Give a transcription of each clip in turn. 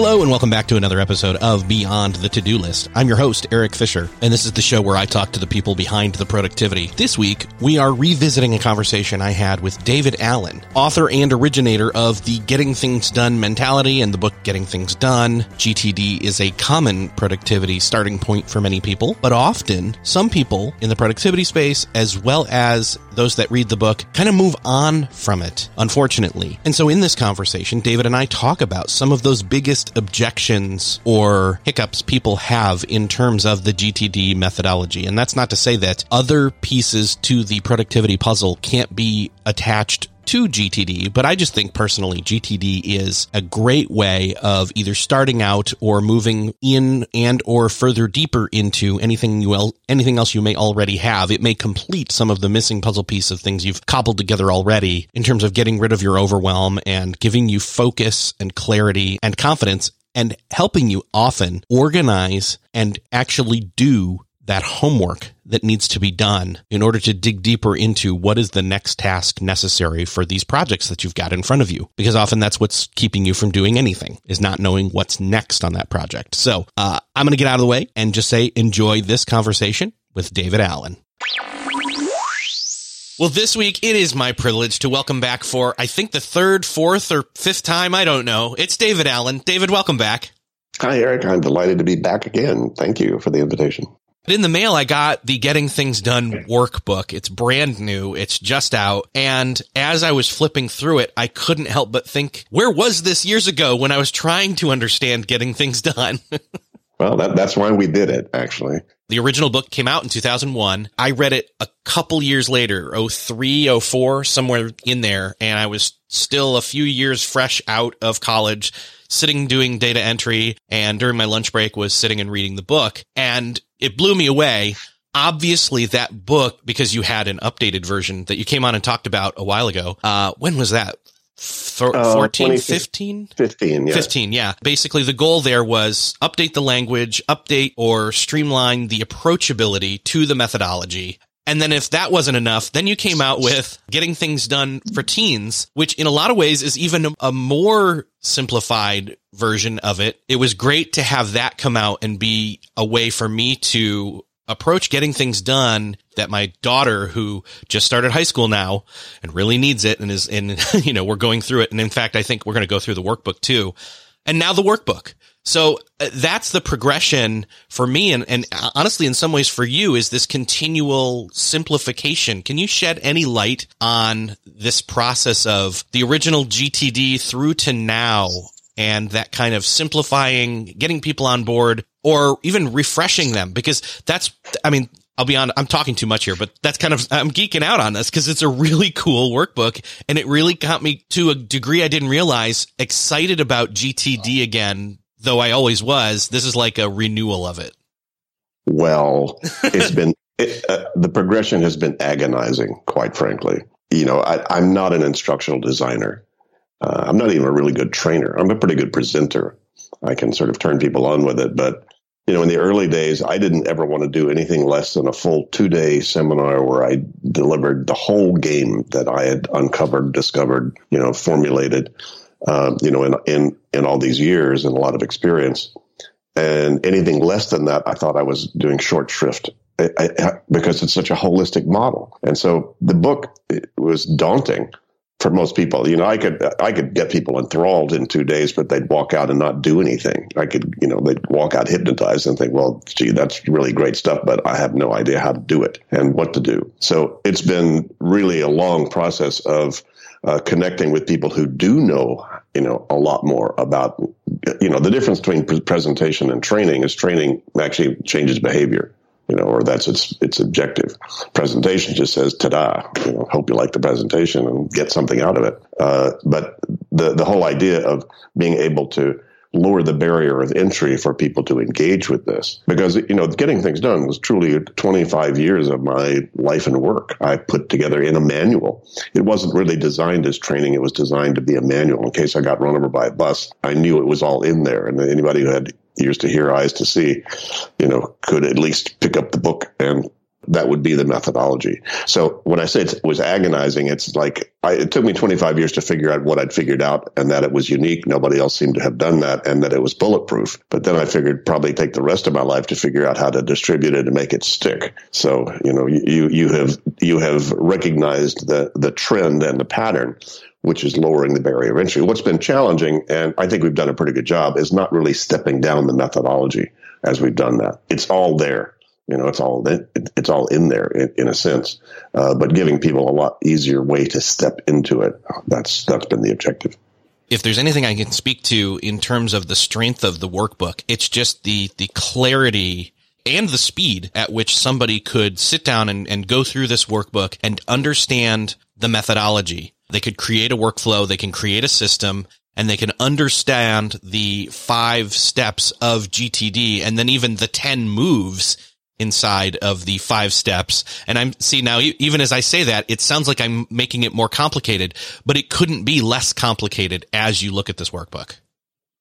Hello, and welcome back to another episode of Beyond the To Do List. I'm your host, Erik Fisher, and this is the show where I talk to the people behind the productivity. This week, we are revisiting a conversation I had with David Allen, author and originator of the Getting Things Done mentality and the book Getting Things Done. GTD is a common productivity starting point for many people, but often some people in the productivity space, as well as those that read the book, kind of move on from it, unfortunately. And so in this conversation, David and I talk about some of those biggest objections or hiccups people have in terms of the GTD methodology. And that's not to say that other pieces to the productivity puzzle can't be attached to GTD, but I just think personally GTD is a great way of either starting out or moving in and or further deeper into anything you will, anything else you may already have. It may complete some of the missing puzzle piece of things you've cobbled together already in terms of getting rid of your overwhelm and giving you focus and clarity and confidence and helping you often organize and actually do that homework that needs to be done in order to dig deeper into what is the next task necessary for these projects that you've got in front of you. Because often that's what's keeping you from doing anything is not knowing what's next on that project. So uh, I'm going to get out of the way and just say enjoy this conversation with David Allen. Well, this week it is my privilege to welcome back for, I think, the third, fourth, or fifth time. I don't know. It's David Allen. David, welcome back. Hi, Erik. I'm delighted to be back again. Thank you for the invitation. In the mail, I got the Getting Things Done workbook. It's brand new. It's just out. And as I was flipping through it, I couldn't help but think, where was this years ago when I was trying to understand getting things done? well, that, that's why we did it, actually. The original book came out in 2001. I read it a couple years later, 03, 04, somewhere in there. And I was still a few years fresh out of college, sitting doing data entry. And during my lunch break was sitting and reading the book. And it blew me away. Obviously, that book, because you had an updated version that you came on and talked about a while ago. Uh, when was that? Th- Uh, 14, 20 15? 15, yeah. 15, yeah. Basically, the goal there was update the language, update or streamline the approachability to the methodology. And then if that wasn't enough, then you came out with getting things done for teens, which in a lot of ways is even a, more simplified version of it. It was great to have that come out and be a way for me to approach getting things done that my daughter who just started high school now and really needs it and is in you know we're going through it and in fact I think we're going to go through the workbook too and now the workbook. So uh, that's the progression for me and and honestly in some ways for you is this continual simplification. Can you shed any light on this process of the original GTD through to now and that kind of simplifying, getting people on board or even refreshing them? Because that's, I mean, I'll be on, I'm talking too much here, but that's kind of, I'm geeking out on this because it's a really cool workbook and it really got me to a degree I didn't realize excited about GTD again, though I always was. This is like a renewal of it. Well, it's been, it, uh, the progression has been agonizing, quite frankly. You know, I, I'm not an instructional designer. Uh, I'm not even a really good trainer. I'm a pretty good presenter. I can sort of turn people on with it, but you know, in the early days, I didn't ever want to do anything less than a full two day seminar where I delivered the whole game that I had uncovered, discovered, you know, formulated, uh, you know, in, in, in all these years and a lot of experience. And anything less than that, I thought I was doing short shrift I, I, because it's such a holistic model. And so the book was daunting for most people. You know, I could I could get people enthralled in two days, but they'd walk out and not do anything. I could, you know, they'd walk out hypnotized and think, well, gee, that's really great stuff, but I have no idea how to do it and what to do. So it's been really a long process of uh, connecting with people who do know, you know, a lot more about, you know, the difference between presentation and training is training actually changes behavior you know, or that's its its objective. Presentation just says "ta-da," you know, hope you like the presentation and get something out of it. Uh, but the the whole idea of being able to lower the barrier of entry for people to engage with this. Because you know getting things done was truly 25 years of my life and work i put together in a manual. It wasn't really designed as training. It was designed to be a manual. In case i got run over by a bus i knew it was all in there. And anybody who had ears to hear, eyes to see, you know, could at least pick up the book and that would be the methodology. So when I say it was agonizing, it's like I, it took me 25 years to figure out what I'd figured out and that it was unique. Nobody else seemed to have done that and that it was bulletproof. But then I figured probably take the rest of my life to figure out how to distribute it and make it stick. So, you know, you, you have, you have recognized the, the trend and the pattern which is lowering the barrier of entry. What's been challenging, and I think we've done a pretty good job, is not really stepping down the methodology as we've done that. It's all there. You know, it's all it's all in there in, in a sense, uh, but giving people a lot easier way to step into it. That's that's been the objective if there's anything I can speak to in terms of the strength of the workbook, it's just the the clarity and the speed at which somebody could sit down and, and go through this workbook and understand the methodology they could create a workflow, they can create a system, and they can understand the five steps of GTD and then even the 10 moves inside of the five steps. And I'm see now, even as I say that, it sounds like I'm making it more complicated, but it couldn't be less complicated as you look at this workbook.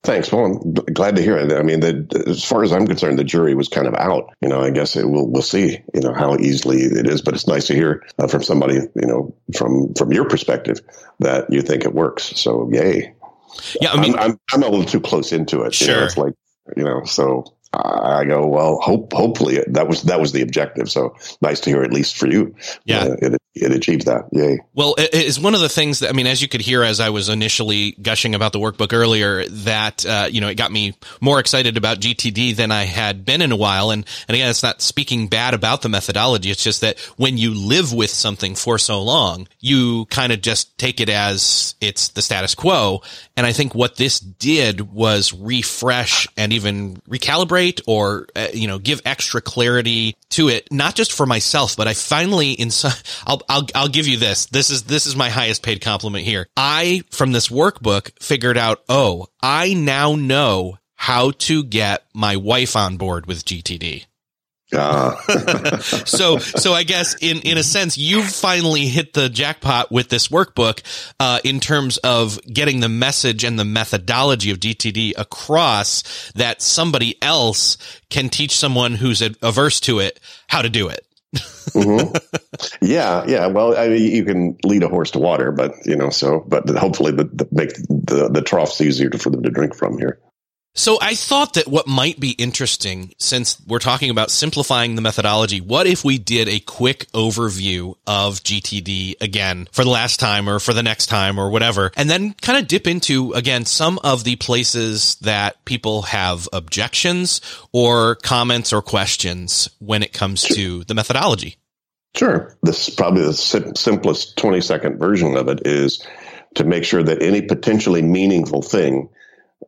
Thanks. Well, I'm glad to hear it. I mean, the, as far as I'm concerned, the jury was kind of out. You know, I guess it, we'll we'll see. You know how easily it is, but it's nice to hear uh, from somebody. You know, from from your perspective, that you think it works. So, yay. Yeah, I mean, I'm, I'm, I'm a little too close into it. Sure. You know, it's like you know, so I go, well, hope, hopefully that was, that was the objective. So nice to hear, at least for you. Yeah. Uh, it, it achieved that. Yay. Well, it is one of the things that, I mean, as you could hear, as I was initially gushing about the workbook earlier, that, uh, you know, it got me more excited about GTD than I had been in a while. And, and again, it's not speaking bad about the methodology. It's just that when you live with something for so long, you kind of just take it as it's the status quo. And I think what this did was refresh and even recalibrate or, uh, you know, give extra clarity to it, not just for myself, but I finally, in I'll, I'll, I'll give you this. This is, this is my highest paid compliment here. I, from this workbook, figured out, oh, I now know how to get my wife on board with GTD. Uh. so, so I guess in, in a sense, you've finally hit the jackpot with this workbook, uh, in terms of getting the message and the methodology of GTD across that somebody else can teach someone who's averse to it how to do it mm-hmm. Yeah, yeah. Well, I mean, you can lead a horse to water, but you know, so but hopefully, the, the make the the troughs easier to, for them to drink from here. So I thought that what might be interesting, since we're talking about simplifying the methodology, what if we did a quick overview of GTD again for the last time or for the next time or whatever, and then kind of dip into again some of the places that people have objections or comments or questions when it comes to the methodology. Sure. This is probably the sim- simplest 20 second version of it is to make sure that any potentially meaningful thing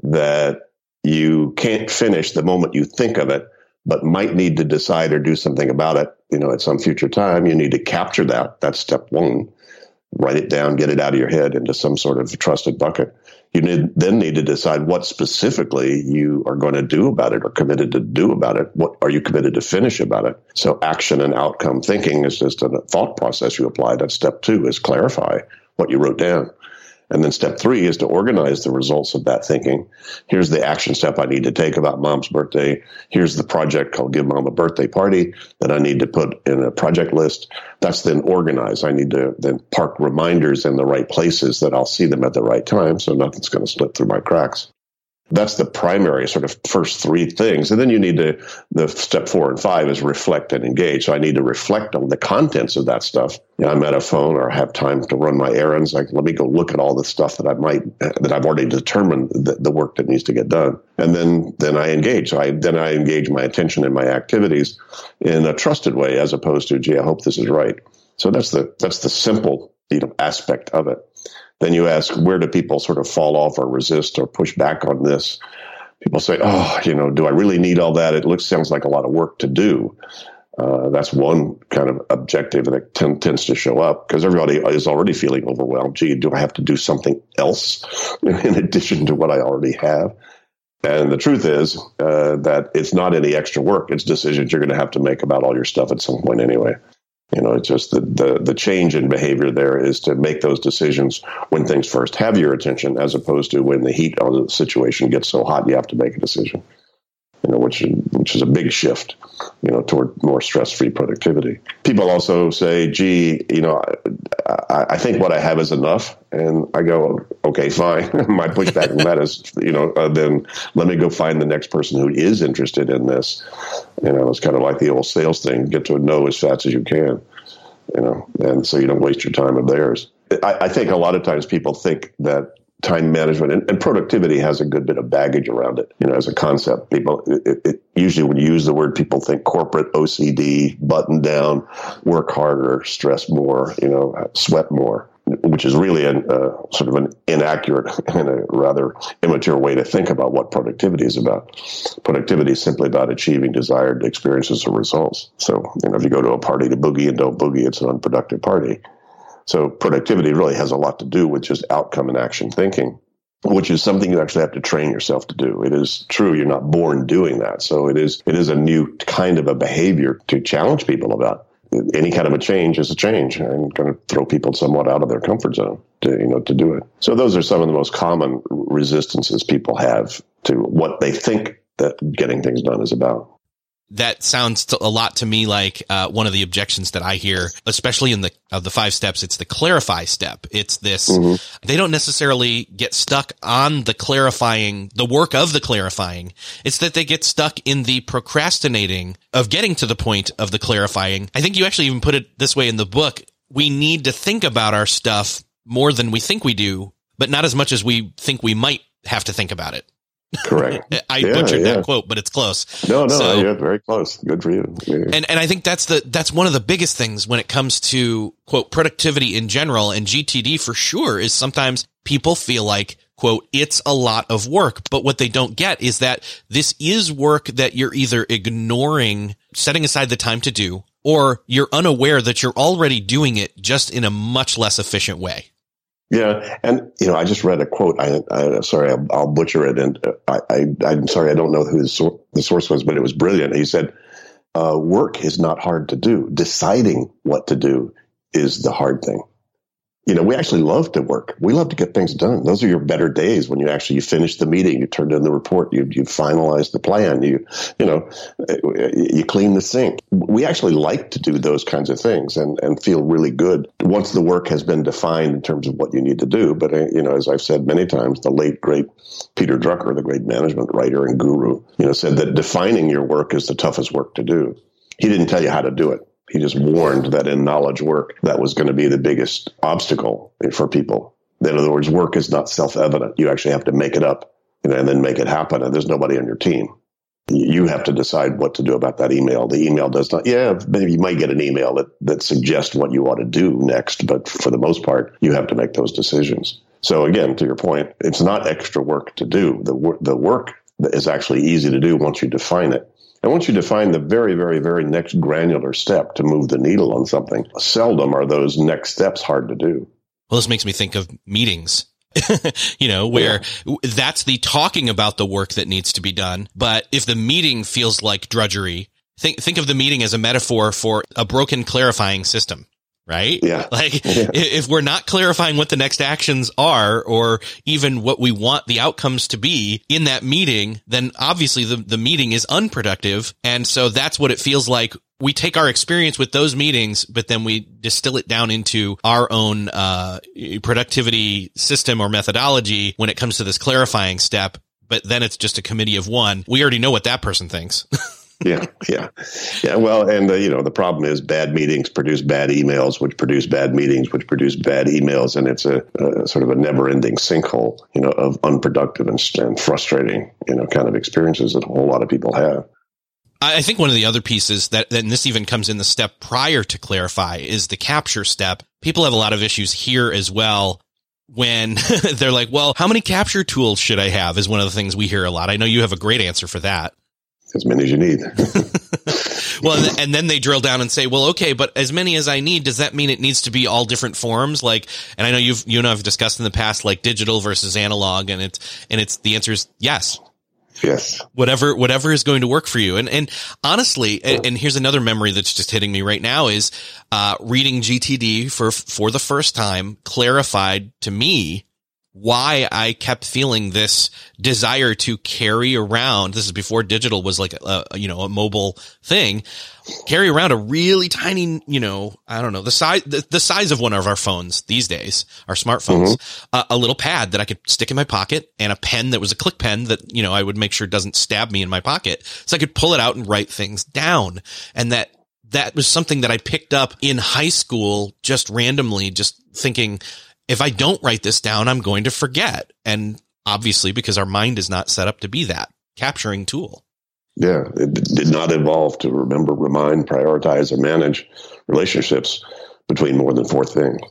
that you can't finish the moment you think of it, but might need to decide or do something about it, you know, at some future time. You need to capture that. That's step one. Write it down, get it out of your head into some sort of trusted bucket. You need, then need to decide what specifically you are going to do about it or committed to do about it. What are you committed to finish about it? So action and outcome thinking is just a thought process you apply. That's step two is clarify what you wrote down. And then step three is to organize the results of that thinking. Here's the action step I need to take about mom's birthday. Here's the project called Give Mom a Birthday Party that I need to put in a project list. That's then organized. I need to then park reminders in the right places that I'll see them at the right time so nothing's going to slip through my cracks. That's the primary sort of first three things. And then you need to, the step four and five is reflect and engage. So I need to reflect on the contents of that stuff. You know, I'm at a phone or I have time to run my errands. Like, let me go look at all the stuff that I might, that I've already determined the, the work that needs to get done. And then, then I engage. So I, then I engage my attention in my activities in a trusted way as opposed to, gee, I hope this is right. So that's the, that's the simple, you know, aspect of it. Then you ask, where do people sort of fall off or resist or push back on this? People say, oh, you know, do I really need all that? It looks, sounds like a lot of work to do. Uh, that's one kind of objective that tends to show up because everybody is already feeling overwhelmed. Gee, do I have to do something else in addition to what I already have? And the truth is uh, that it's not any extra work. It's decisions you're going to have to make about all your stuff at some point anyway. You know, it's just the, the, the change in behavior there is to make those decisions when things first have your attention, as opposed to when the heat of the situation gets so hot you have to make a decision. You know, which which is a big shift, you know, toward more stress free productivity. People also say, "Gee, you know, I, I, think what I have is enough," and I go, "Okay, fine." My pushback on that is, you know, uh, then let me go find the next person who is interested in this. You know, it's kind of like the old sales thing: get to a no as fast as you can. You know, and so you don't waste your time of theirs. I, I think a lot of times people think that time management and, and, productivity has a good bit of baggage around it. You know, as a concept, people it, it, usually when you use the word, people think corporate OCD, button down, work harder, stress more, you know, sweat more. Which is really a uh, sort of an inaccurate and a rather immature way to think about what productivity is about. Productivity is simply about achieving desired experiences or results. So, you know, if you go to a party to boogie and don't boogie, it's an unproductive party. So productivity really has a lot to do with just outcome and action thinking, which is something you actually have to train yourself to do. It is true you're not born doing that. So it is it is a new kind of a behavior to challenge people about. Any kind of a change is a change and going to throw people somewhat out of their comfort zone to you know to do it. So those are some of the most common resistances people have to what they think that getting things done is about that sounds a lot to me like uh, one of the objections that I hear, especially in the of the five steps. It's the clarify step. It's this. Mm-hmm. They don't necessarily get stuck on the clarifying, the work of the clarifying. It's that they get stuck in the procrastinating of getting to the point of the clarifying. I think you actually even put it this way in the book. We need to think about our stuff more than we think we do, but not as much as we think we might have to think about it. Correct. I yeah, butchered yeah. that quote, but it's close. No, no, so, you're very close. Good for you. Yeah. And and I think that's the that's one of the biggest things when it comes to quote productivity in general and GTD for sure is sometimes people feel like quote it's a lot of work, but what they don't get is that this is work that you're either ignoring, setting aside the time to do, or you're unaware that you're already doing it just in a much less efficient way. Yeah, and you know, I just read a quote. I, I sorry, I'll, I'll, butcher it, and I, I, am sorry, I don't know who the, sor- the, source was, but it was brilliant. He said, uh, "Work is not hard to do. Deciding what to do is the hard thing." You know, we actually love to work. We love to get things done. Those are your better days when you actually you finish the meeting, you turn in the report, you you finalize the plan, you you know, you clean the sink. We actually like to do those kinds of things and and feel really good once the work has been defined in terms of what you need to do. But uh, you know, as I've said many times, the late great Peter Drucker, the great management writer and guru, you know, said that defining your work is the toughest work to do. He didn't tell you how to do it he just warned that in knowledge work, that was going to be the biggest obstacle for people. In other words, work is not self evident. You actually have to make it up you know, and then make it happen. And there's nobody on your team. You have to decide what to do about that email. The email does not, yeah, maybe you might get an email that, that suggests what you ought to do next. But for the most part, you have to make those decisions. So again, to your point, it's not extra work to do. The, the work is actually easy to do once you define it. And once you to define the very, very, very next granular step to move the needle on something, seldom are those next steps hard to do. Well, this makes me think of meetings. you know, where yeah. that's the talking about the work that needs to be done. But if the meeting feels like drudgery, think, think of the meeting as a metaphor for a broken clarifying system right? Yeah. Like yeah. if we're not clarifying what the next actions are or even what we want the outcomes to be in that meeting, then obviously the, the meeting is unproductive. And so that's what it feels like. We take our experience with those meetings, but then we distill it down into our own, uh, productivity system or methodology when it comes to this clarifying step. But then it's just a committee of one. We already know what that person thinks. yeah, yeah, yeah. Well, and you know the problem is bad meetings produce bad emails, which produce bad meetings, which produce bad emails, and it's a, a sort of a never-ending sinkhole, you know, of unproductive and, and frustrating, you know, kind of experiences that a whole lot of people have. I think one of the other pieces that, and this even comes in the step prior to clarify is the capture step. People have a lot of issues here as well when they're like, well, how many capture tools should I have is one of the things we hear a lot. I know you have a great answer for that as many as you need. well, and then they drill down and say, well, okay, but as many as I need, does that mean it needs to be all different forms? Like, and I know you've, you and I have discussed in the past, like digital versus analog. And it's, and it's, the answer is yes. Yes. Whatever, whatever is going to work for you. And, and honestly, and, and here's another memory that's just hitting me right now is, uh, reading GTD for, for the first time clarified to me why I kept feeling this desire to carry around. This is before digital was like a, a, you know, a mobile thing. Carry around a really tiny, you know, I don't know, the size, the, the size of one of our phones these days, our smartphones, mm-hmm. uh, a little pad that I could stick in my pocket and a pen that was a click pen that, you know, I would make sure doesn't stab me in my pocket. So I could pull it out and write things down. And that, that was something that I picked up in high school just randomly, just thinking, if I don't write this down, I'm going to forget. And obviously, because our mind is not set up to be that capturing tool. Yeah, it did not evolve to remember, remind, prioritize, or manage relationships between more than four things.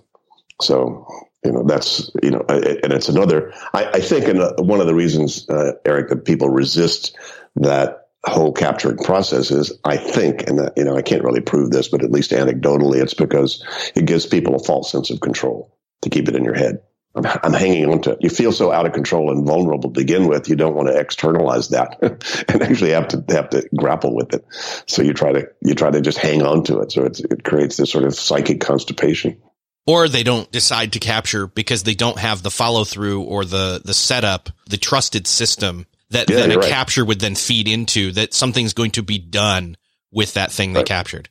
So, you know, that's, you know, and it's another, I, I think, and one of the reasons, uh, Erik, that people resist that whole capturing process is, I think, and, you know, I can't really prove this, but at least anecdotally, it's because it gives people a false sense of control to keep it in your head. I'm, I'm hanging on to it. You feel so out of control and vulnerable to begin with. You don't want to externalize that and actually have to have to grapple with it. So you try to you try to just hang on to it. So it creates this sort of psychic constipation. Or they don't decide to capture because they don't have the follow through or the the setup, the trusted system that yeah, then a right. capture would then feed into that something's going to be done with that thing right. they captured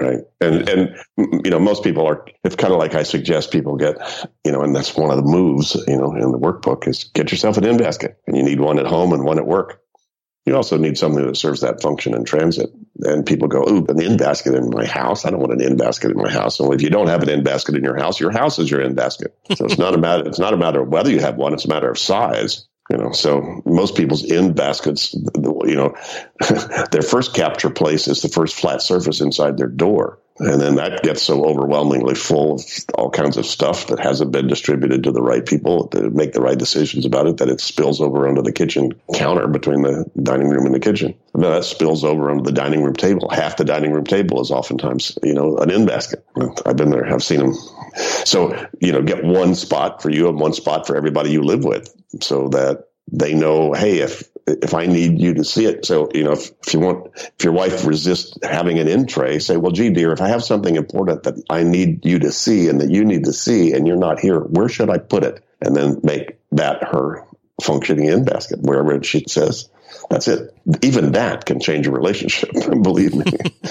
right? And and you know most people are it's kind of like i suggest people get you know and that's one of the moves you know in the workbook is get yourself an in basket and you need one at home and one at work. You also need something that serves that function in transit. And people go ooh an in basket in my house? I don't want an in basket in my house. And if you don't have an in basket in your house your house is your in basket so it's not a matter it's not a matter of whether you have one it's a matter of size you know, so most people's in baskets, you know, their first capture place is the first flat surface inside their door. And then that gets so overwhelmingly full of all kinds of stuff that hasn't been distributed to the right people to make the right decisions about it that it spills over onto the kitchen counter between the dining room and the kitchen. And that spills over onto the dining room table. Half the dining room table is oftentimes, you know, an in basket. I've been there. I've seen them. So, you know, get one spot for you and one spot for everybody you live with so that they know, hey, if if I need you to see it, so you know, if, if you want, if your wife resists having an in tray, say, well, gee, dear, if I have something important that I need you to see and that you need to see, and you're not here, where should I put it? And then make that her functioning in basket wherever she says. That's it. Even that can change a relationship. believe me.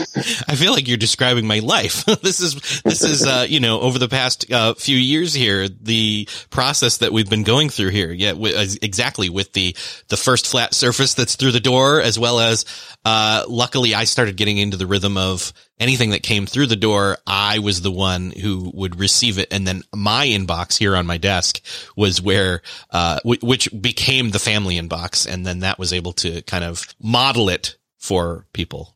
I feel like you're describing my life. this is this is uh, you know over the past uh, few years here the process that we've been going through here. Yeah, w- exactly with the the first flat surface that's through the door, as well as uh, luckily I started getting into the rhythm of anything that came through the door, I was the one who would receive it. And then my inbox here on my desk was where, uh, w- which became the family inbox. And then that was able to kind of model it for people.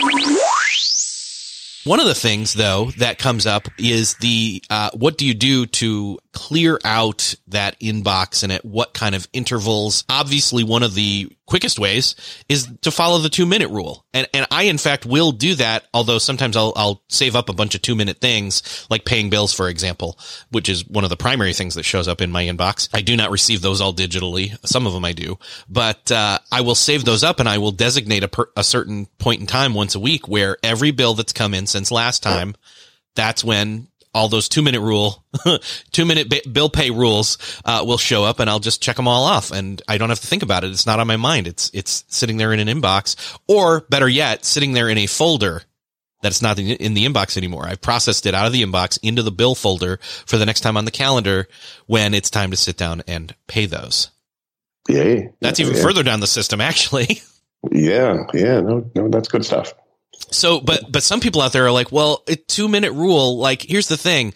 One of the things, though, that comes up is the uh, what do you do to clear out that inbox and at what kind of intervals? Obviously, one of the quickest ways is to follow the two minute rule. And, and I, in fact, will do that. Although sometimes I'll, I'll save up a bunch of two minute things like paying bills, for example, which is one of the primary things that shows up in my inbox. I do not receive those all digitally. Some of them I do, but, uh, I will save those up and I will designate a, per, a certain point in time once a week where every bill that's come in since last time, that's when all those two minute rule, two minute bill pay rules, uh, will show up and I'll just check them all off and I don't have to think about it. It's not on my mind. It's, it's sitting there in an inbox or better yet, sitting there in a folder that's not in the inbox anymore. I've processed it out of the inbox into the bill folder for the next time on the calendar when it's time to sit down and pay those. Yeah. That's even yeah. further down the system, actually. Yeah. Yeah. No, no, that's good stuff. So, but, but some people out there are like, well, a two minute rule, like, here's the thing.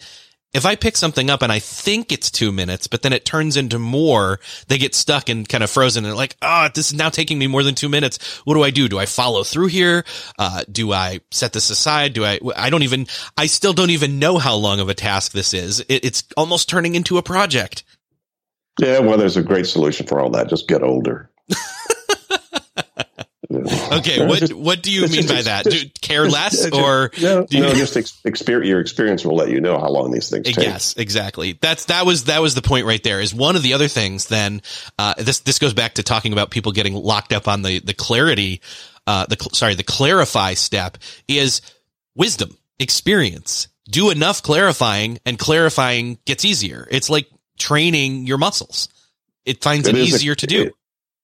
If I pick something up and I think it's two minutes, but then it turns into more, they get stuck and kind of frozen and like, oh, this is now taking me more than two minutes. What do I do? Do I follow through here? Uh, do I set this aside? Do I, I don't even, I still don't even know how long of a task this is. It, it's almost turning into a project. Yeah. Well, there's a great solution for all that. Just get older. Okay, what what do you mean by that? Do care less or no? You, no, just ex- experience. Your experience will let you know how long these things take. Yes, exactly. That's that was that was the point right there. Is one of the other things. Then uh, this this goes back to talking about people getting locked up on the the clarity. Uh, the sorry, the clarify step is wisdom, experience. Do enough clarifying, and clarifying gets easier. It's like training your muscles. It finds it, it easier a, to do. It,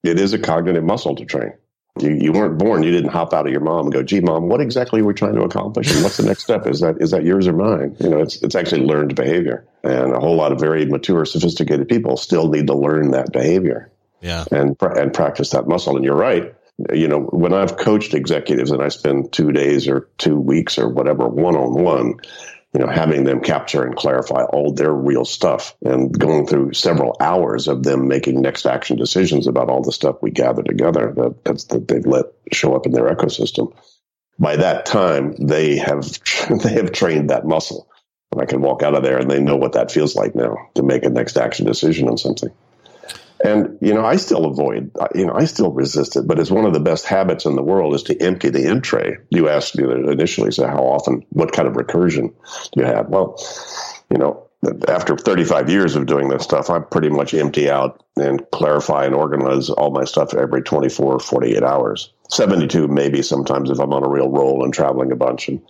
it is a cognitive muscle to train. You, you weren't born. You didn't hop out of your mom and go, "Gee, mom, what exactly are we trying to accomplish? And what's the next step? Is that is that yours or mine?" You know, it's it's actually learned behavior, and a whole lot of very mature, sophisticated people still need to learn that behavior. Yeah, and and practice that muscle. And you're right. You know, when I've coached executives and I spend two days or two weeks or whatever one on one, you know, having them capture and clarify all their real stuff and going through several hours of them making next action decisions about all the stuff we gather together that that's that they've let show up in their ecosystem. By that time, they have they have trained that muscle. And I can walk out of there and they know what that feels like now to make a next action decision on something. And, you know, I still avoid, uh, you know, I still resist it, but it's one of the best habits in the world is to empty the in tray. You asked me initially, so how often, what kind of recursion do you have? Well, you know, after 35 years of doing this stuff, I pretty much empty out and clarify and organize all my stuff every 24, 48 hours. 72 maybe sometimes if I'm on a real roll and traveling a bunch and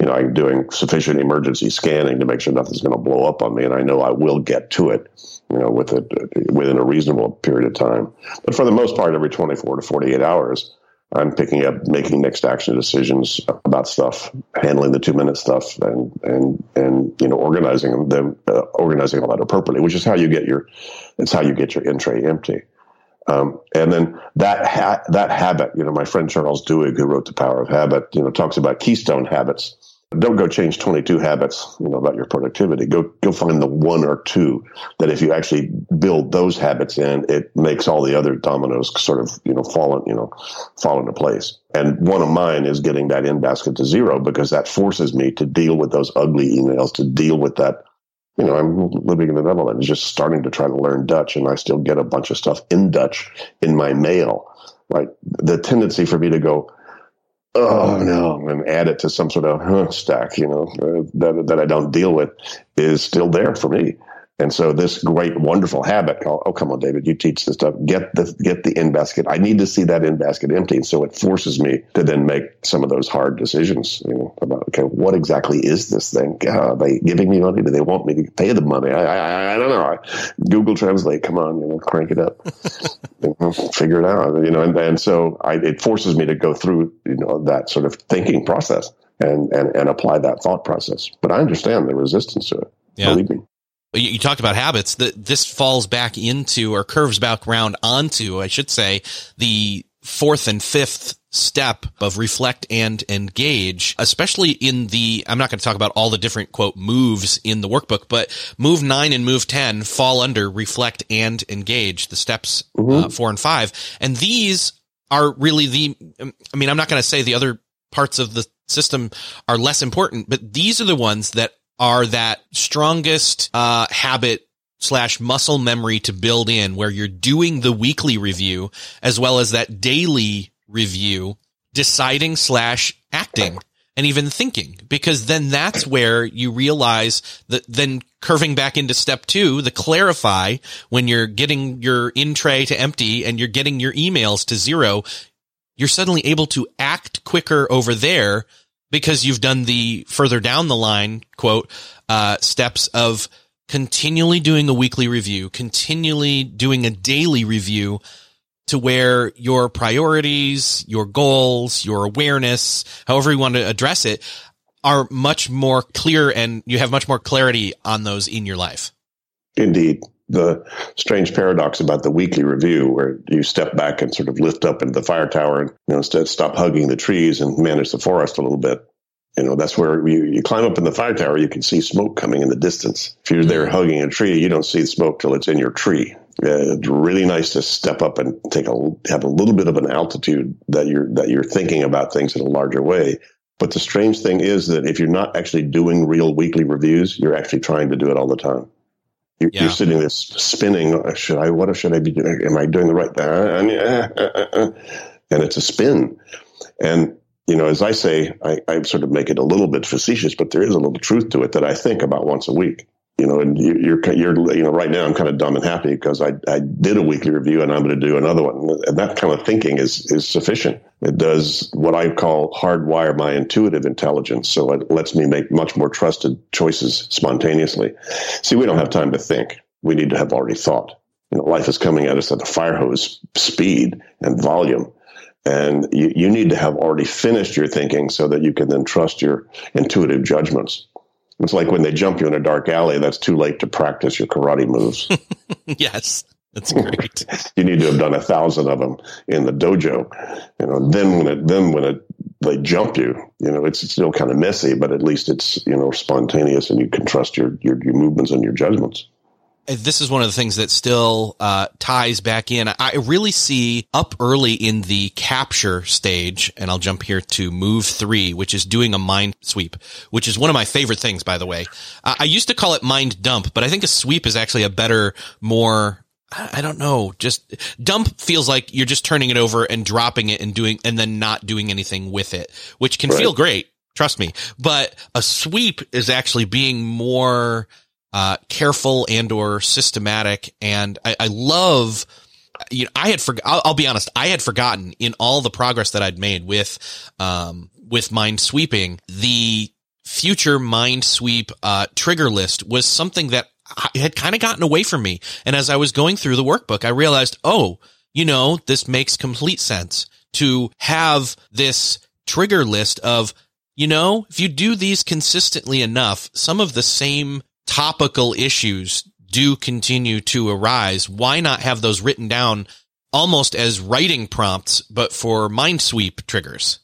you know, I'm doing sufficient emergency scanning to make sure nothing's going to blow up on me, and I know I will get to it, you know, with it within a reasonable period of time. But for the most part, every 24 to 48 hours, I'm picking up making next action decisions about stuff, handling the two minute stuff, and and and you know organizing them, uh, organizing all that appropriately, which is how you get your, it's how you get your in tray empty. Um, and then that ha- that habit, you know, my friend Charles Duhigg, who wrote The Power of Habit, you know, talks about keystone habits don't go change 22 habits, you know, about your productivity. Go, go find the one or two that if you actually build those habits in, it makes all the other dominoes sort of, you know, fall, in, you know, fall into place. And one of mine is getting that in basket to zero because that forces me to deal with those ugly emails, to deal with that. You know, I'm living in the Netherlands, just starting to try to learn Dutch and I still get a bunch of stuff in Dutch in my mail, right? The tendency for me to go, oh no, and add it to some sort of huh, stack, you know, uh, that, that I don't deal with is still there for me. And so this great, wonderful habit called, oh, come on, David, you teach this stuff. Get the, get the in basket. I need to see that in basket empty. And so it forces me to then make some of those hard decisions, you know, about, okay, what exactly is this thing? Uh, are they giving me money? Do they want me to pay the money? I, I, I don't know. Google Translate, come on, you know, crank it up, figure it out, you know, and, and so I, it forces me to go through, you know, that sort of thinking process and, and, and apply that thought process. But I understand the resistance to it. Yeah. Believe me you talked about habits that this falls back into or curves back around onto, I should say, the fourth and fifth step of reflect and engage, especially in the, I'm not going to talk about all the different quote moves in the workbook, but move nine and move 10 fall under reflect and engage, the steps uh, mm-hmm. uh, four and five. And these are really the, I mean, I'm not going to say the other parts of the system are less important, but these are the ones that are that strongest uh, habit slash muscle memory to build in where you're doing the weekly review as well as that daily review, deciding slash acting and even thinking. Because then that's where you realize that then curving back into step two, the clarify when you're getting your in tray to empty and you're getting your emails to zero, you're suddenly able to act quicker over there because you've done the further down the line quote uh, steps of continually doing a weekly review, continually doing a daily review to where your priorities, your goals, your awareness, however you want to address it, are much more clear and you have much more clarity on those in your life. Indeed. The strange paradox about the weekly review where you step back and sort of lift up into the fire tower and you know, instead stop hugging the trees and manage the forest a little bit. You know, that's where you, you climb up in the fire tower, you can see smoke coming in the distance. If you're there hugging a tree, you don't see the smoke till it's in your tree. Uh, it's really nice to step up and take a have a little bit of an altitude that you're that you're thinking about things in a larger way. But the strange thing is that if you're not actually doing real weekly reviews, you're actually trying to do it all the time. You're, yeah. you're sitting there spinning. Should I? What should I be doing? Am I doing the right thing? Uh, uh, uh, and it's a spin. And you know, as I say, I, I, sort of make it a little bit facetious, but there is a little truth to it that I think about once a week. You know, and you, you're, you're, you know, right now I'm kind of dumb and happy because I, I did a weekly review and I'm going to do another one. And that kind of thinking is, is sufficient. It does what I call hardwire my intuitive intelligence. So it lets me make much more trusted choices spontaneously. See, we don't have time to think. We need to have already thought. You know, life is coming at us at a fire hose speed and volume and you, you need to have already finished your thinking so that you can then trust your intuitive judgments. It's like when they jump you in a dark alley, that's too late to practice your karate moves. yes. That's great. you need to have done a thousand of them in the dojo. You know, then when it, then when it, they jump you, you know, it's still kind of messy, but at least it's, you know, spontaneous and you can trust your, your, your movements and your judgments this is one of the things that still uh, ties back in. I really see up early in the capture stage, and I'll jump here to move three, which is doing a mind sweep, which is one of my favorite things, by the way. I used to call it mind dump, but I think a sweep is actually a better, more I don't know. Just dump feels like you're just turning it over and dropping it and doing, and then not doing anything with it, which can right. feel great. Trust me. But a sweep is actually being more, uh, careful and or systematic. And I, I love, you know, I had for, I'll, I'll, be honest, I had forgotten in all the progress that I'd made with, um, with mind sweeping, the future mind sweep, uh, trigger list was something that I had kind of gotten away from me. And as I was going through the workbook, I realized, oh, you know, this makes complete sense to have this trigger list of, you know, if you do these consistently enough, some of the same topical issues do continue to arise. Why not have those written down almost as writing prompts, but for mind sweep triggers?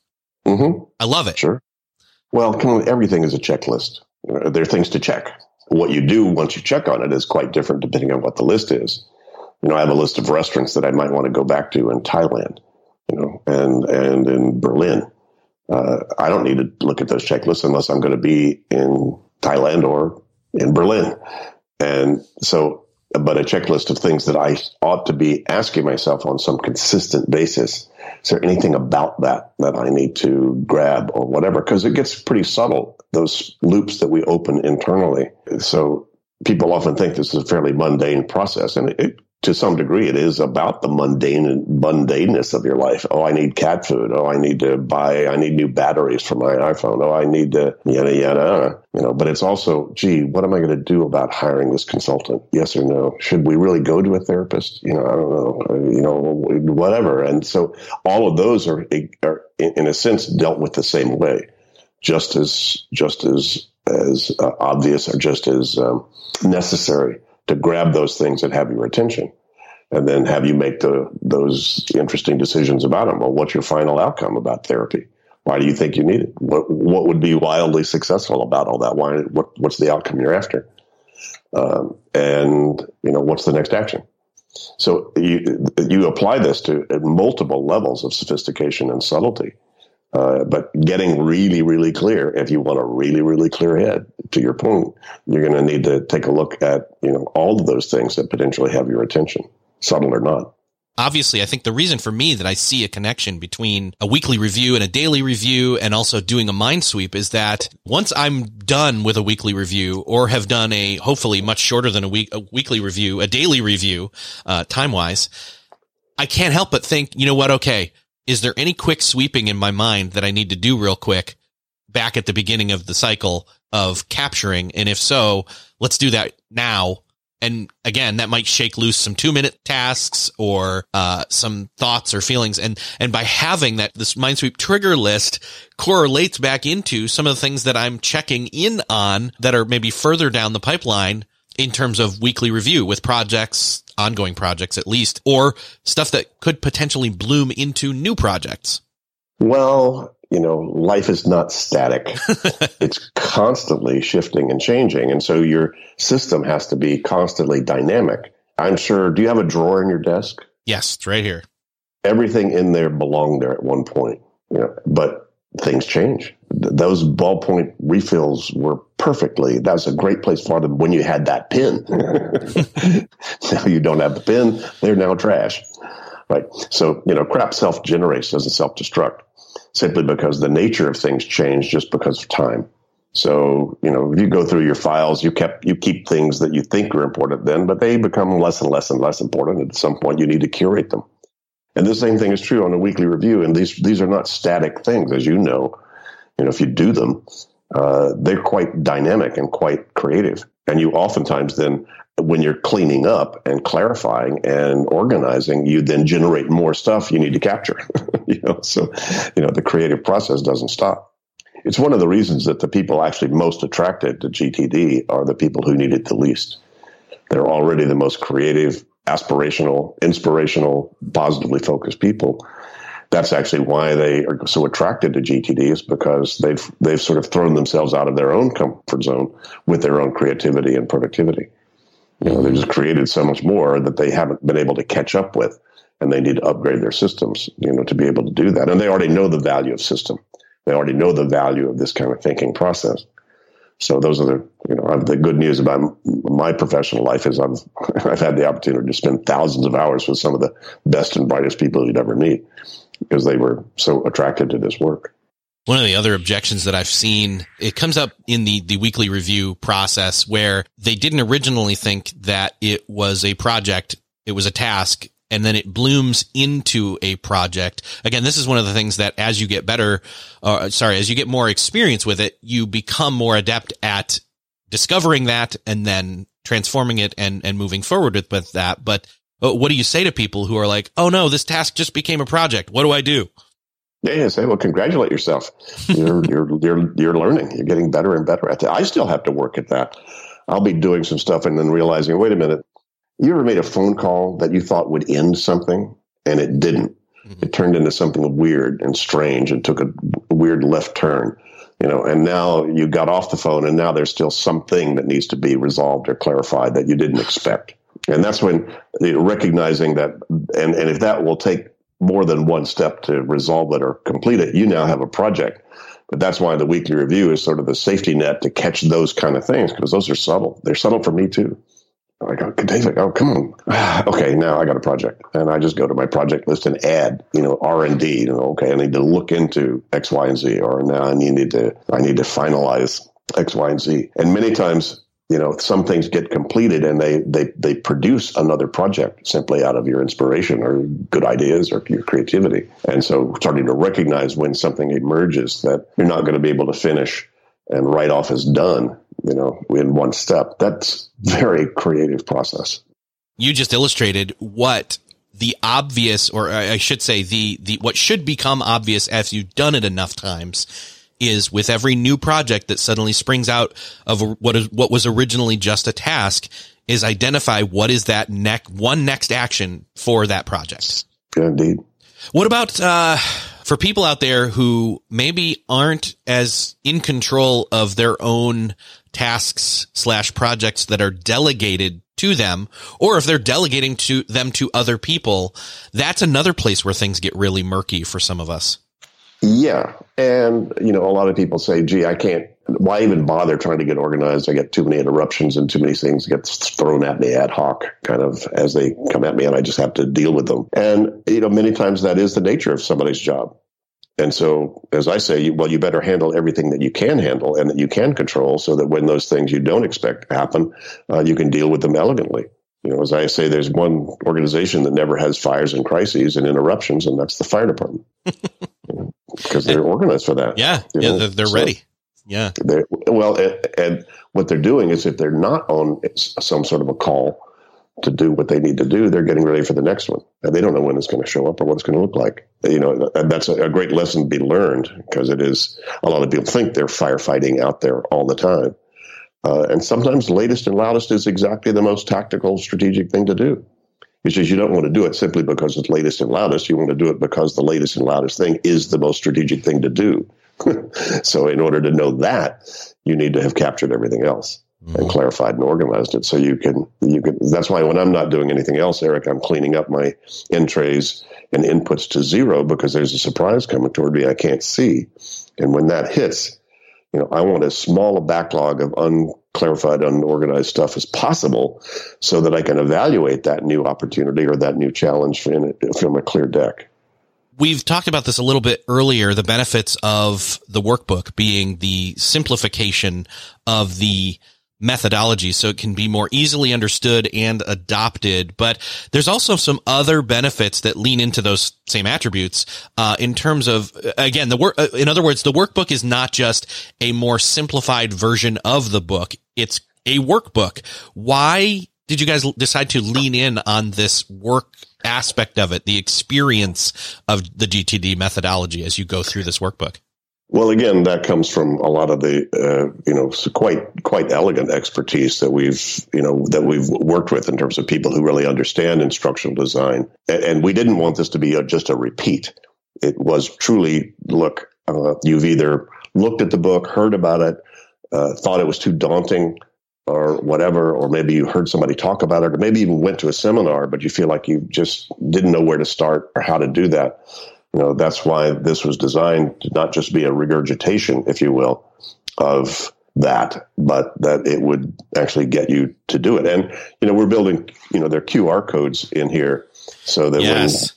Mm-hmm. I love it. Sure. Well, everything is a checklist. There are things to check. What you do once you check on it is quite different depending on what the list is. You know, I have a list of restaurants that I might want to go back to in Thailand, you know, and and in Berlin. Uh, I don't need to look at those checklists unless I'm going to be in Thailand or in Berlin. And so, but a checklist of things that I ought to be asking myself on some consistent basis. Is there anything about that that I need to grab or whatever? Because it gets pretty subtle, those loops that we open internally. So people often think this is a fairly mundane process, and it, to some degree, it is about the mundane mundaneness of your life. Oh, I need cat food. Oh, I need to buy. I need new batteries for my iPhone. Oh, I need to yada yada. You know, but it's also, gee, what am I going to do about hiring this consultant? Yes or no? Should we really go to a therapist? You know, I don't know. You know, whatever. And so all of those are, are in a sense dealt with the same way, just as just as as uh, obvious or just as um, necessary to grab those things that have your attention and then have you make the, those interesting decisions about them. Well, what's your final outcome about therapy? Why do you think you need it? What, what would be wildly successful about all that? Why, what, what's the outcome you're after? Um, and, you know, what's the next action? So you, you apply this to multiple levels of sophistication and subtlety. Uh, but getting really, really clear, if you want a really, really clear head, to your point, you're going to need to take a look at, you know, all of those things that potentially have your attention, subtle or not. Obviously, I think the reason for me that I see a connection between a weekly review and a daily review and also doing a mind sweep is that once I'm done with a weekly review or have done a hopefully much shorter than a week, a weekly review, a daily review, uh, time wise, I can't help but think, you know what? Okay is there any quick sweeping in my mind that I need to do real quick back at the beginning of the cycle of capturing? And if so, let's do that now. And again, that might shake loose some two minute tasks or, uh, some thoughts or feelings. And, and by having that, this mind sweep trigger list correlates back into some of the things that I'm checking in on that are maybe further down the pipeline in terms of weekly review with projects ongoing projects at least, or stuff that could potentially bloom into new projects? Well, you know, life is not static. it's constantly shifting and changing. And so your system has to be constantly dynamic. I'm sure, do you have a drawer in your desk? Yes, it's right here. Everything in there belonged there at one point, you know, but things change. Those ballpoint refills were perfectly. That was a great place for them when you had that pen. now you don't have the pen; they're now trash. Right. So you know, crap self generates, doesn't self destruct, simply because the nature of things change just because of time. So you know, if you go through your files, you kept you keep things that you think are important then, but they become less and less and less important. At some point, you need to curate them. And the same thing is true on a weekly review. And these these are not static things, as you know. You know, if you do them, uh, they're quite dynamic and quite creative. And you oftentimes then, when you're cleaning up and clarifying and organizing, you then generate more stuff you need to capture. you know, so you know the creative process doesn't stop. It's one of the reasons that the people actually most attracted to GTD are the people who need it the least. They're already the most creative, aspirational, inspirational, positively focused people. That's actually why they are so attracted to GTD is because they've they've sort of thrown themselves out of their own comfort zone with their own creativity and productivity. You know, they've just created so much more that they haven't been able to catch up with, and they need to upgrade their systems, you know, to be able to do that. And they already know the value of system. They already know the value of this kind of thinking process. So those are the you know the good news about my professional life is I've I've had the opportunity to spend thousands of hours with some of the best and brightest people you'd ever meet because they were so attracted to this work. One of the other objections that I've seen, it comes up in the, the weekly review process where they didn't originally think that it was a project. It was a task and then it blooms into a project. Again, this is one of the things that as you get better, uh, sorry, as you get more experience with it, you become more adept at discovering that and then transforming it and, and moving forward with, with that. But uh, what do you say to people who are like, "Oh no, this task just became a project. What do I do?" Yeah, say, well, congratulate yourself. You're you're you're you're learning. You're getting better and better at that. I still have to work at that. I'll be doing some stuff and then realizing, wait a minute, you ever made a phone call that you thought would end something and it didn't? Mm-hmm. It turned into something weird and strange and took a weird left turn, you know, and now you got off the phone and now there's still something that needs to be resolved or clarified that you didn't expect. And that's when you know, recognizing that, and, and if that will take more than one step to resolve it or complete it, you now have a project. But that's why the weekly review is sort of the safety net to catch those kind of things because those are subtle. They're subtle for me too. Oh, I go, David, oh, come on. okay, now I got a project. And I just go to my project list and add, you know, R and D. You know, okay, I need to look into X, Y, and Z, or now I need to, I need to finalize X, Y, and Z. And many times you know some things get completed and they they they produce another project simply out of your inspiration or good ideas or your creativity and so starting to recognize when something emerges that you're not going to be able to finish and write off as done you know in one step that's very creative process you just illustrated what the obvious or i should say the the what should become obvious as you've done it enough times is with every new project that suddenly springs out of what is what was originally just a task is identify what is that next one next action for that project. Indeed. What about uh, for people out there who maybe aren't as in control of their own tasks slash projects that are delegated to them, or if they're delegating to them to other people, that's another place where things get really murky for some of us. Yeah. And, you know, a lot of people say, gee, I can't, why even bother trying to get organized? I get too many interruptions and too many things get thrown at me ad hoc kind of as they come at me and I just have to deal with them. And, you know, many times that is the nature of somebody's job. And so, as I say, well, you better handle everything that you can handle and that you can control so that when those things you don't expect happen, uh, you can deal with them elegantly. You know, as I say, there's one organization that never has fires and crises and interruptions, and that's the fire department. because they're organized for that. Yeah, yeah, know? they're, they're so ready. Yeah. They're, well, and, and, what they're doing is if they're not on some sort of a call to do what they need to do, they're getting ready for the next one, and they don't know when it's going to show up or what it's going to look like. You know, that's a, great lesson to be learned because it is. A lot of people think they're firefighting out there all the time, uh, and sometimes latest and loudest is exactly the most tactical, strategic thing to do. He says you don't want to do it simply because it's latest and loudest. You want to do it because the latest and loudest thing is the most strategic thing to do. so in order to know that, you need to have captured everything else mm-hmm. and clarified and organized it. So you can you can. That's why when I'm not doing anything else, Erik, I'm cleaning up my in trays and inputs to zero because there's a surprise coming toward me I can't see, and when that hits, you know, I want as small a backlog of unclarified, unorganized stuff as possible so that I can evaluate that new opportunity or that new challenge from, from a clear deck. We've talked about this a little bit earlier, the benefits of the workbook being the simplification of the methodology so it can be more easily understood and adopted. But there's also some other benefits that lean into those same attributes, uh, in terms of, again, the work, uh, in other words, the workbook is not just a more simplified version of the book. It's a workbook. Why did you guys decide to lean in on this work aspect of it, the experience of the GTD methodology as you go through this workbook? Well, again, that comes from a lot of the, uh, you know, quite quite elegant expertise that we've, you know, that we've worked with in terms of people who really understand instructional design. And, we didn't want this to be a, just a repeat. It was truly, look, uh, you've either looked at the book, heard about it, uh, thought it was too daunting, or whatever, or maybe you heard somebody talk about it, or maybe even went to a seminar, but you feel like you just didn't know where to start or how to do that you know, that's why this was designed to not just be a regurgitation, if you will, of that, but that it would actually get you to do it. And, you know, we're building, you know, there are QR codes in here so that yes.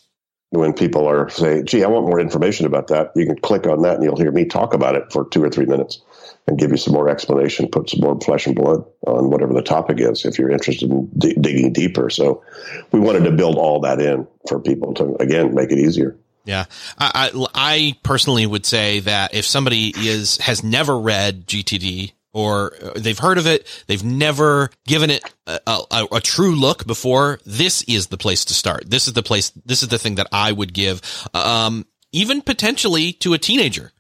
when, when people are saying, gee, I want more information about that, you can click on that and you'll hear me talk about it for two or three minutes and give you some more explanation, put some more flesh and blood on whatever the topic is if you're interested in d- digging deeper. So we wanted to build all that in for people to, again, make it easier. Yeah, I, I, I personally would say that if somebody is has never read GTD or uh, they've heard of it. They've never given it a, a, a, true look before. This is the place to start. This is the place. This is the thing that I would give, um, even potentially to a teenager.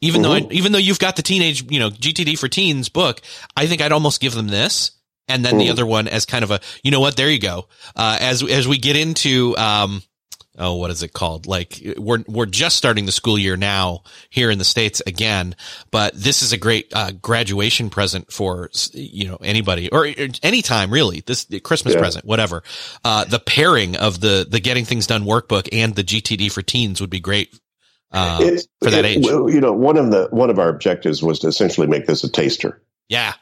Even mm-hmm. though, I, even though you've got the teenage, you know, GTD for teens book, I think I'd almost give them this. And then the other one as kind of a, you know what, there you go. Uh, as, as we get into, um, oh, what is it called? Like we're we're just starting the school year now here in the states again, but this is a great uh, graduation present for you know anybody or any time really. This Christmas yeah. present, whatever. Uh, the pairing of the the Getting Things Done workbook and the GTD for teens would be great. Uh, for that it, age, you know, one of the one of our objectives was to essentially make this a taster. Yeah,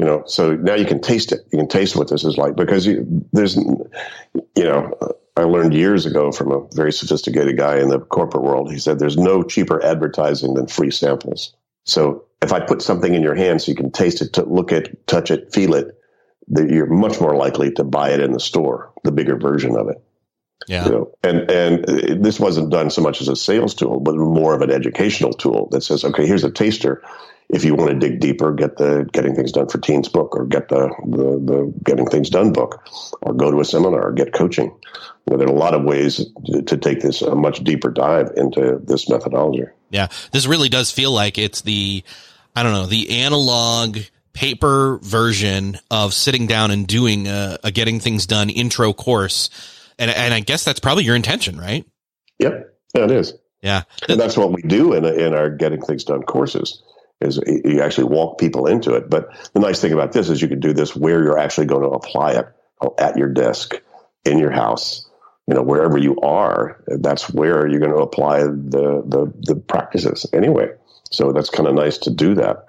you know so now you can taste it you can taste what this is like because you, there's you know I learned years ago from a very sophisticated guy in the corporate world. He said, There's no cheaper advertising than free samples. So if I put something in your hand so you can taste it, to look at, touch it, feel it, that you're much more likely to buy it in the store, the bigger version of it. Yeah. You know, and and uh, this wasn't done so much as a sales tool, but more of an educational tool that says, okay, here's a taster if you want to dig deeper, get the Getting Things Done for Teens book, or get the the, the Getting Things Done book, or go to a seminar, or get coaching. You know, there are a lot of ways to, to take this a much deeper dive into this methodology. Yeah, this really does feel like it's the I don't know the analog paper version of sitting down and doing a, a Getting Things Done intro course, and and I guess that's probably your intention, right? Yep, yeah, it is. Yeah, and that's what we do in in our Getting Things Done courses is you actually walk people into it. But the nice thing about this is you can do this where you're actually going to apply it at your desk, in your house, you know, wherever you are. That's where you're going to apply the the, the practices anyway. So that's kind of nice to do that.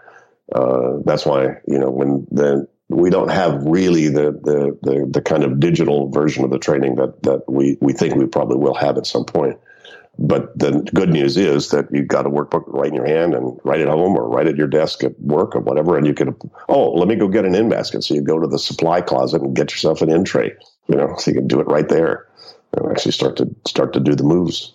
Uh, that's why you know when the we don't have really the, the the the kind of digital version of the training that that we we think we probably will have at some point. But the good news is that you've got a workbook right in your hand and write it home or write at your desk at work or whatever. And you can, oh, let me go get an in basket. So you go to the supply closet and get yourself an in tray, you know, so you can do it right there and actually start to start to do the moves.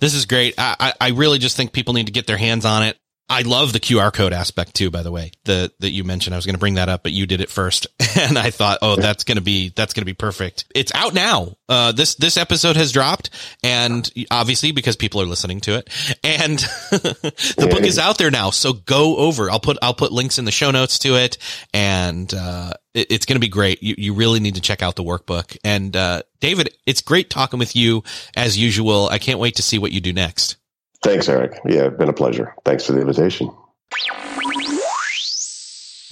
This is great. I, I really just think people need to get their hands on it. I love the QR code aspect too, by the way, the, that you mentioned. I was going to bring that up, but you did it first. And I thought, oh, that's going to be, that's going to be perfect. It's out now. Uh, this, this episode has dropped and obviously because people are listening to it and the book is out there now. So go over. I'll put, I'll put links in the show notes to it and, uh, it, it's going to be great. You, you really need to check out the workbook. And, uh, David, it's great talking with you as usual. I can't wait to see what you do next. Thanks, Erik. Yeah, it's been a pleasure. Thanks for the invitation.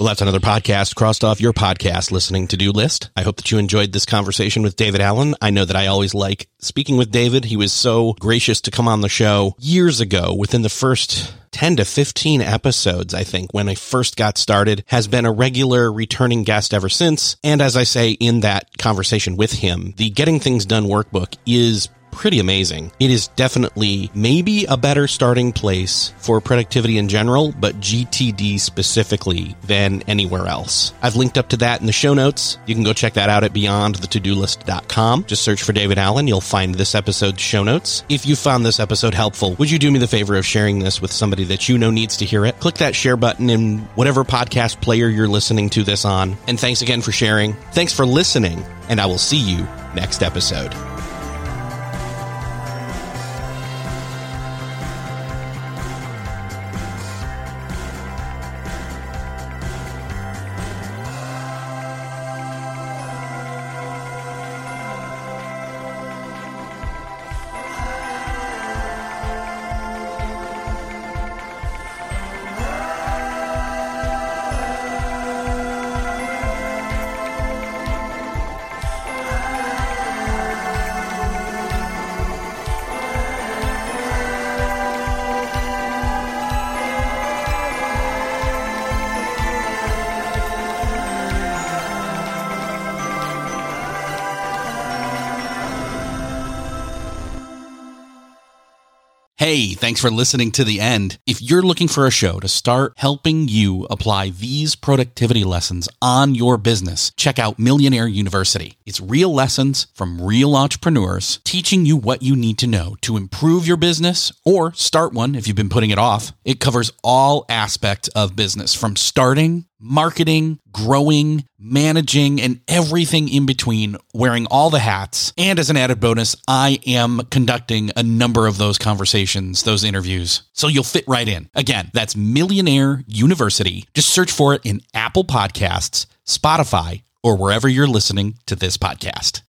Well, that's another podcast crossed off your podcast listening to do list. I hope that you enjoyed this conversation with David Allen. I know that I always like speaking with David. He was so gracious to come on the show years ago within the first 10 to 15 episodes, I think, when I first got started, has been a regular returning guest ever since. And as I say in that conversation with him, the Getting Things Done workbook is pretty amazing. It is definitely maybe a better starting place for productivity in general, but GTD specifically than anywhere else. I've linked up to that in the show notes. You can go check that out at beyondthetodolist.com. Just search for David Allen. You'll find this episode's show notes. If you found this episode helpful, would you do me the favor of sharing this with somebody that you know needs to hear it? Click that share button in whatever podcast player you're listening to this on. And thanks again for sharing. Thanks for listening, and I will see you next episode. Hey, thanks for listening to the end. If you're looking for a show to start helping you apply these productivity lessons on your business, check out Millionaire University. It's real lessons from real entrepreneurs teaching you what you need to know to improve your business or start one if you've been putting it off. It covers all aspects of business from starting marketing, growing, managing, and everything in between, wearing all the hats. And as an added bonus, I am conducting a number of those conversations, those interviews. So you'll fit right in. Again, that's Millionaire University. Just search for it in Apple Podcasts, Spotify, or wherever you're listening to this podcast.